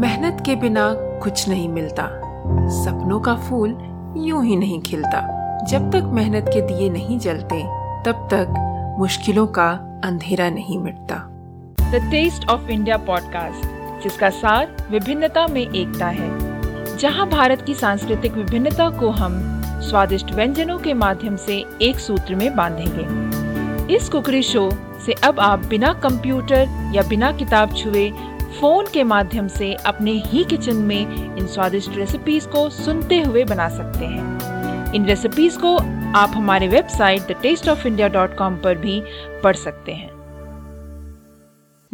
मेहनत के बिना कुछ नहीं मिलता। सपनों का फूल यूँ ही नहीं खिलता। जब तक मेहनत के दिए नहीं जलते, तब तक मुश्किलों का अंधेरा नहीं मिटता। The taste of India podcast जिसका सार विभिन्नता में एकता है, जहाँ भारत की सांस्कृतिक विभिन्नता को हम स्वादिष्ट व्यंजनों के माध्यम से एक सूत्र में बांधेंगे। इस कुकरी शो से अब आप बिना कंप्यूटर या बिना किताब छुए फ़ोन के माध्यम से अपने ही किचन में इन स्वादिष्ट रेसिपीज़ को सुनते हुए बना सकते हैं। इन रेसिपीज़ को आप हमारे website the taste of India dot com पर भी पढ़ सकते हैं।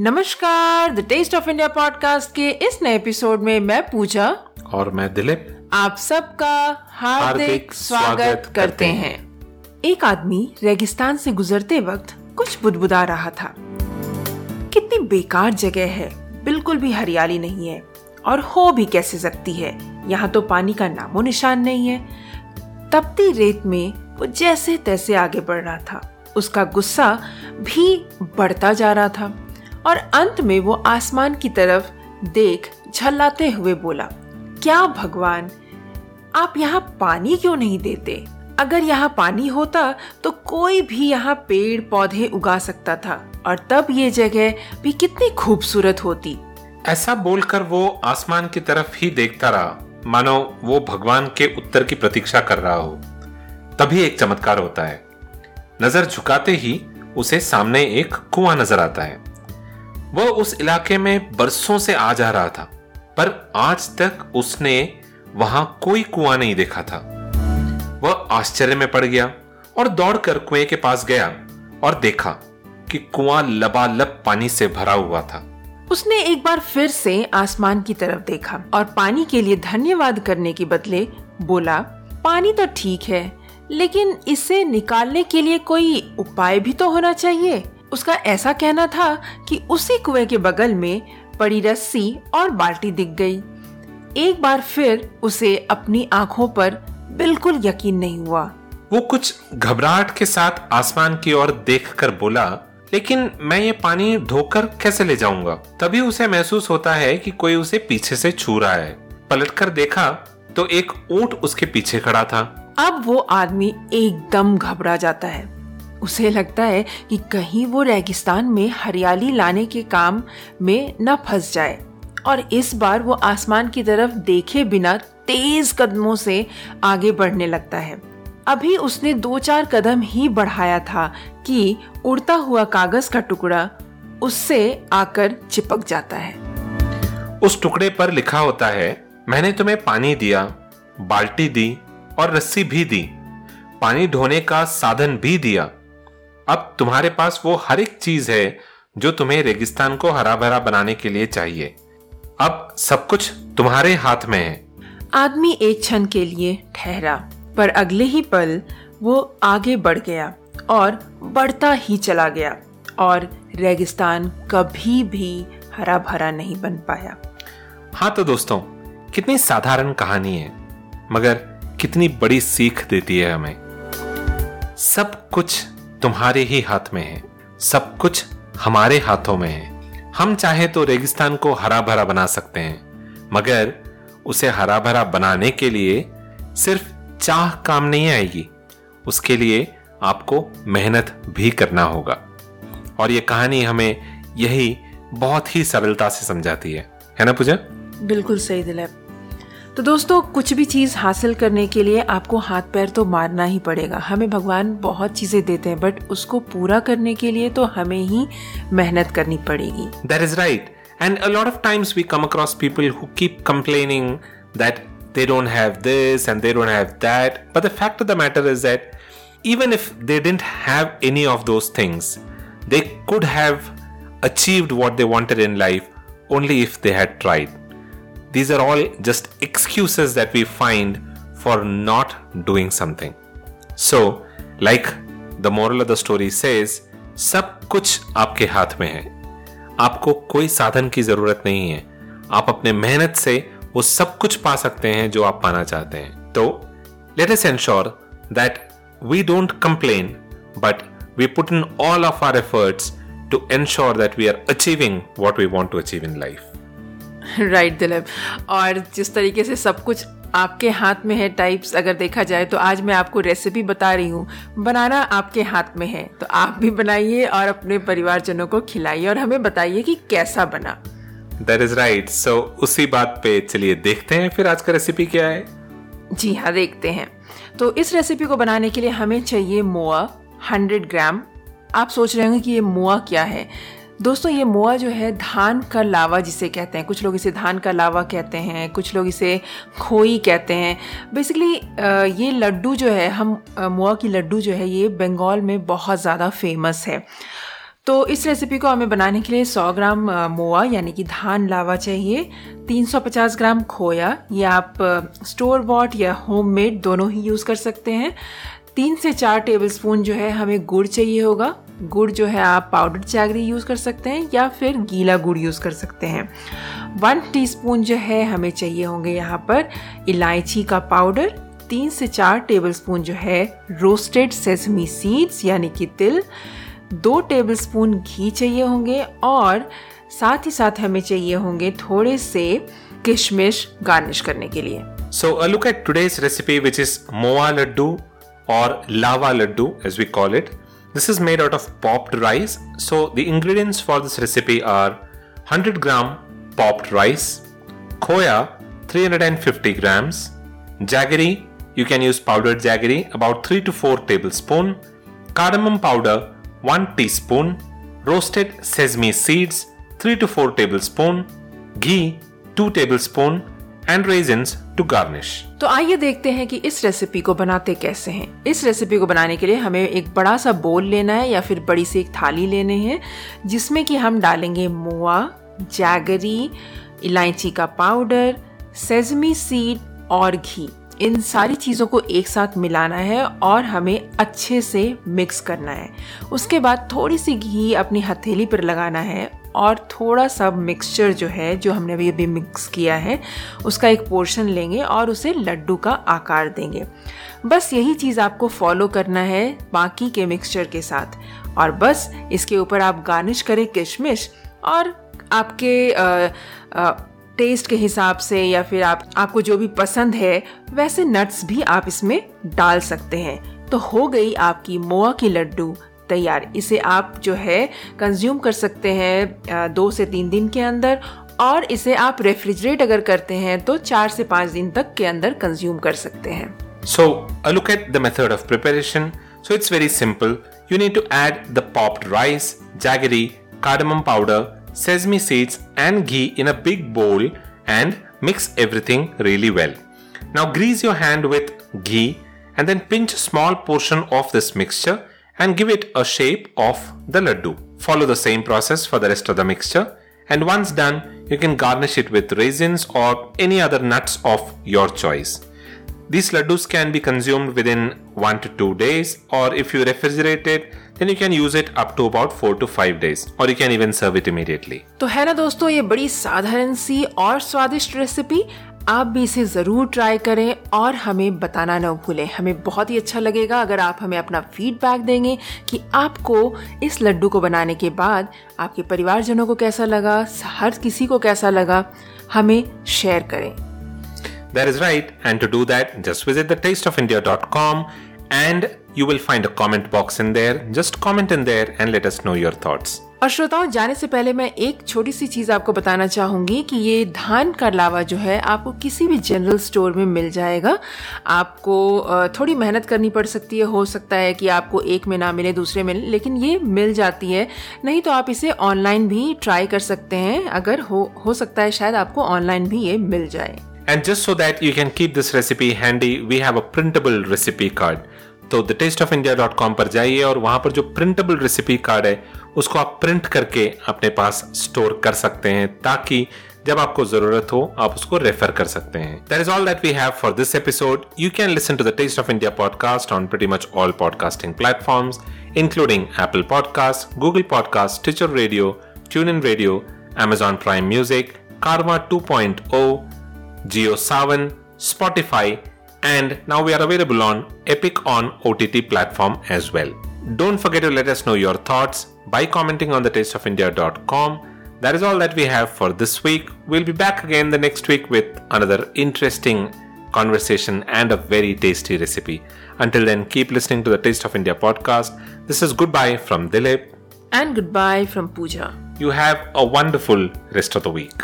नमस्कार the taste of India podcast के इस नए एपिसोड में मैं पूजा और मैं दिलीप। आप सबका हार्दिक स्वागत स्वागत करते करते हैं। एक आदमी रेगिस्तान से गुजरते वक्त कुछ बुदबुदा रहा था। कितनी बेकार जगह है। बिल्कुल भी हरियाली नहीं है और हो भी कैसे सकती है? यहाँ तो पानी का नामो निशान नहीं है। तपती रेत में वो जैसे तैसे आगे बढ़ रहा था। उसका गुस्सा भी बढ़ता जा रहा था और अंत में वो आसमान की तरफ़ देख झल्लाते हुए बोला, क्या भगवान, आप यहाँ पानी क्यों नहीं देते? अगर यहाँ पानी होता तो कोई भी यहाँ पेड़ पौधे उगा सकता था और तब ये जगह भी कितनी खूबसूरत होती। ऐसा बोलकर वो आसमान की तरफ़ ही देखता रहा। मानो वो भगवान के उत्तर की प्रतीक्षा कर रहा हो। तभी एक चमत्कार होता है। नज़र झुकाते ही उसे सामने एक कुआँ नज़र आता है। वह उस इलाके में बरसों से आ जा रहा था, पर आज तक उसने वहाँ कोई कुआँ नहीं देखा था। वह आश्चर्य में पड़ गया और दौड़कर कुएँ के पास गया और देखा कि कुआँ लबालब पानी से भरा हुआ था। उसने एक बार फिर से आसमान की तरफ़ देखा और पानी के लिए धन्यवाद करने के बदले बोला, पानी तो ठीक है, लेकिन इसे निकालने के लिए कोई उपाय भी तो होना चाहिए। उसका ऐसा कहना था कि उसी कुएँ के बगल में पड़ी रस्सी और बाल्टी दिख गई। एक बार फिर उसे अपनी आँखों पर बिल्कुल यकीन नहीं हुआ। वो कुछ घबराहट के साथ आसमान की ओर देखकर बोला लेकिन मैं ये पानी धोकर कैसे ले जाऊँगा? तभी उसे महसूस होता है कि कोई उसे पीछे से छू रहा है। पलटकर देखा तो एक ऊँट उसके पीछे खड़ा था। अब वो आदमी एकदम घबरा जाता है। उसे लगता है कि कहीं वो रेगिस्तान में हरियाली लाने के काम में न फंस जाए। और इस बार वो आसमान की तरफ़ देखे बिना तेज कदमों से आगे बढ़ने लगता है। अभी उसने दो चार कदम ही बढ़ाया था कि उड़ता हुआ कागज़ का टुकड़ा उससे आकर चिपक जाता है। उस टुकड़े पर लिखा होता है मैंने तुम्हें पानी दिया बाल्टी दी और रस्सी भी दी पानी ढोने का साधन भी दिया। अब तुम्हारे पास वो हर एक चीज़ है जो तुम्हें रेगिस्तान को हरा भरा बनाने के लिए चाहिए। अब सब कुछ तुम्हारे हाथ में है। आदमी एक क्षण के लिए ठहरा। पर अगले ही पल वो आगे बढ़ गया और बढ़ता ही चला गया और रेगिस्तान कभी भी हरा भरा नहीं बन पाया। हाँ तो दोस्तों, कितनी साधारण कहानी है, मगर कितनी बड़ी सीख देती है हमें। सब कुछ तुम्हारे ही हाथ में है, सब कुछ हमारे हाथों में है। हम चाहे तो रेगिस्तान को हरा भरा बना सकते हैं, मगर उसे हरा भरा बनाने के लिए सिर्फ़ चाह काम नहीं आएगी। उसके लिए आपको मेहनत भी करना होगा। और ये कहानी हमें यही बहुत ही सरलता से समझाती है। है ना पूजा बिल्कुल सही दिलीप। तो दोस्तों कुछ भी चीज़ हासिल करने के लिए आपको हाथ पैर तो मारना ही पड़ेगा। हमें भगवान बहुत चीज़ें देते हैं बट उसको पूरा करने के लिए तो हमें ही मेहनत करनी पड़ेगी। That is right and a lot of times we come across people who keep complaining that they don't have this and they don't have that. But the fact of the matter is that even if they didn't have any of those things, they could have achieved what they wanted in life only if they had tried. These are all just excuses that we find for not doing something. So, like the moral of the story says, सब कुछ आपके हाथ में है आपको कोई साधन की जरूरत नहीं है आप अपने मेहनत से वो सब कुछ पा सकते हैं जो आप पाना चाहते हैं। तो let's ensure that we don't complain but we put in all of our efforts to ensure that we are achieving what we want to achieve in life right Dilip और जिस तरीके से सब कुछ आपके हाथ में है टाइप्स अगर देखा जाए तो आज मैं आपको रेसिपी बता रही हूँ। बनाना आपके हाथ में है तो आप भी बनाइए और अपने परिवारजनों को खिलाइए और हमें बताइए कि कैसा बना। दैट इज़ राइट सो उसी बात पे चलिए देखते हैं फिर आज का रेसिपी क्या है? जी हाँ देखते हैं। तो इस रेसिपी को बनाने के लिए हमें चाहिए मोआ 100 ग्राम आप सोच रहे होंगे कि ये मोआ क्या है? दोस्तों, ये मोआ जो है, धान का लावा जिसे कहते हैं। कुछ लोग इसे धान का लावा कहते हैं, कुछ लोग इसे खोई कहते हैं। बेसिकली ये लड्डू जो है, हम मोआ की लड्डू जो है, ये बंगाल में बहुत ज़्यादा फ़ेमस है। तो इस रेसिपी को हमें बनाने के लिए 100 ग्राम मोआ, यानी कि धान लावा चाहिए 350 ग्राम खोया, ये आप स्टोर बॉट या होममेड दोनों ही यूज़ कर सकते हैं। तीन से चार टेबलस्पून जो है हमें गुड़ चाहिए होगा। गुड़ जो है आप पाउडर जैगरी यूज़ कर सकते हैं, या फिर गीला गुड़ यूज़ कर सकते हैं। वन टीस्पून जो है हमें चाहिए होंगे यहाँ पर इलायची का पाउडर तीन से चार टेबलस्पून जो है रोस्टेड सेसमी सीड्स यानी कि तिल दो टेबलस्पून घी चाहिए होंगे और साथ ही साथ हमें चाहिए होंगे थोड़े से किशमिश गार्निश करने के लिए। So look at today's recipe which is moa laddu और lava laddu as we call it this is made out of popped rice so the ingredients for this recipe are 100 gram popped rice khoya 350 grams jaggery you can use powder jaggery about three to four tablespoon cardamom powder 1 teaspoon, roasted sesame seeds 3 to 4 tablespoon, ghee 2 tablespoon and raisins to garnish. तो आइए देखते हैं कि इस recipe को बनाते कैसे हैं इस रेसिपी को बनाने के लिए हमें एक बड़ा सा बोल लेना है या फिर बड़ी सी एक थाली लेने हैं जिसमें कि हम डालेंगे मोआ जैगरी इलायची का पाउडर सेजमी सीड और घी इन सारी चीज़ों को एक साथ मिलाना है और हमें अच्छे से मिक्स करना है। उसके बाद थोड़ी सी घी अपनी हथेली पर लगाना है और थोड़ा सा मिक्सचर जो है जो हमने अभी अभी मिक्स किया है उसका एक पोर्शन लेंगे और उसे लड्डू का आकार देंगे। बस यही चीज़ आपको फॉलो करना है बाकी के मिक्सचर के साथ। और बस इसके ऊपर आप गार्निश करें किशमिश और आपके आ, आ, टेस्ट के हिसाब से या फिर आप आपको जो भी पसंद है वैसे नट्स भी आप इसमें डाल सकते हैं तो हो गई आपकी मोआ की लड्डू तैयार इसे आप जो है कंज्यूम कर सकते हैं दो से तीन दिन के अंदर और इसे आप रेफ्रिजरेट अगर करते हैं तो चार से पाँच दिन तक के अंदर कंज्यूम कर सकते हैं a look at the method of preparation. So, it's very simple. You need to add the popped rice, jaggery, cardamom powder, sesame seeds, and ghee in a big bowl and mix everything really well. Now, grease your hand with ghee and then pinch a small portion of this mixture and give it a shape of the laddu. Follow the same process for the rest of the mixture. And once done, you can garnish it with raisins or any other nuts of your choice. These laddus can be consumed within 1 to 2 days, or if you refrigerate it, then you can use it up to about 4 to 5 days, or you can even serve it immediately. तो है ना दोस्तों ये बड़ी साधारण सी और स्वादिष्ट recipe आप भी इसे ज़रूर ट्राई करें और हमें बताना न भूलें। हमें बहुत ही अच्छा लगेगा अगर आप हमें अपना फीडबैक देंगे कि आपको इस लड्डू को बनाने के बाद आपके परिवारजनों को कैसा लगा हर किसी को कैसा लगा हमें शेयर करें। That is right, and to do that, just visit thetasteofindia.com and you will find a comment box in there. Just comment in there and let us know your thoughts. और श्रोताओं, जाने से पहले मैं एक छोटी सी चीज़ आपको बताना चाहूँगी कि ये धान का लावा जो है, आपको किसी भी जनरल स्टोर में मिल जाएगा आपको थोड़ी मेहनत करनी पड़ सकती है, हो सकता है कि आपको एक में ना मिले, दूसरे में लेकिन ये मिल जाती है नहीं तो आप इसे ऑनलाइन भी ट्राई कर सकते हैं अगर हो हो सकता है शायद आपको ऑनलाइन भी ये मिल जाए And just so that you can keep this recipe handy, we have a printable recipe card. तो thetasteofindia.com पर जाइए और वहाँ पर जो प्रिंटेबल रेसिपी कार्ड है उसको आप प्रिंट करके अपने पास स्टोर कर सकते हैं ताकि जब आपको ज़रूरत हो आप उसको रेफर कर सकते हैं that is all that we have for this episode you can listen to the taste of India podcast on pretty much all podcasting platforms including Apple podcast Google podcast Stitcher radio tune in radio Amazon Prime Music, Karma 2.0, Geo Savan, Spotify, and now we are available on Epic on OTT platform as well. Don't forget to let us know your thoughts by commenting on thetasteofindia.com. That is all that we have for this week. We'll be back again the next week with another interesting conversation and a very tasty recipe. Until then, keep listening to the Taste of India podcast. This is goodbye from Dilip. And goodbye from Pooja. You have a wonderful rest of the week.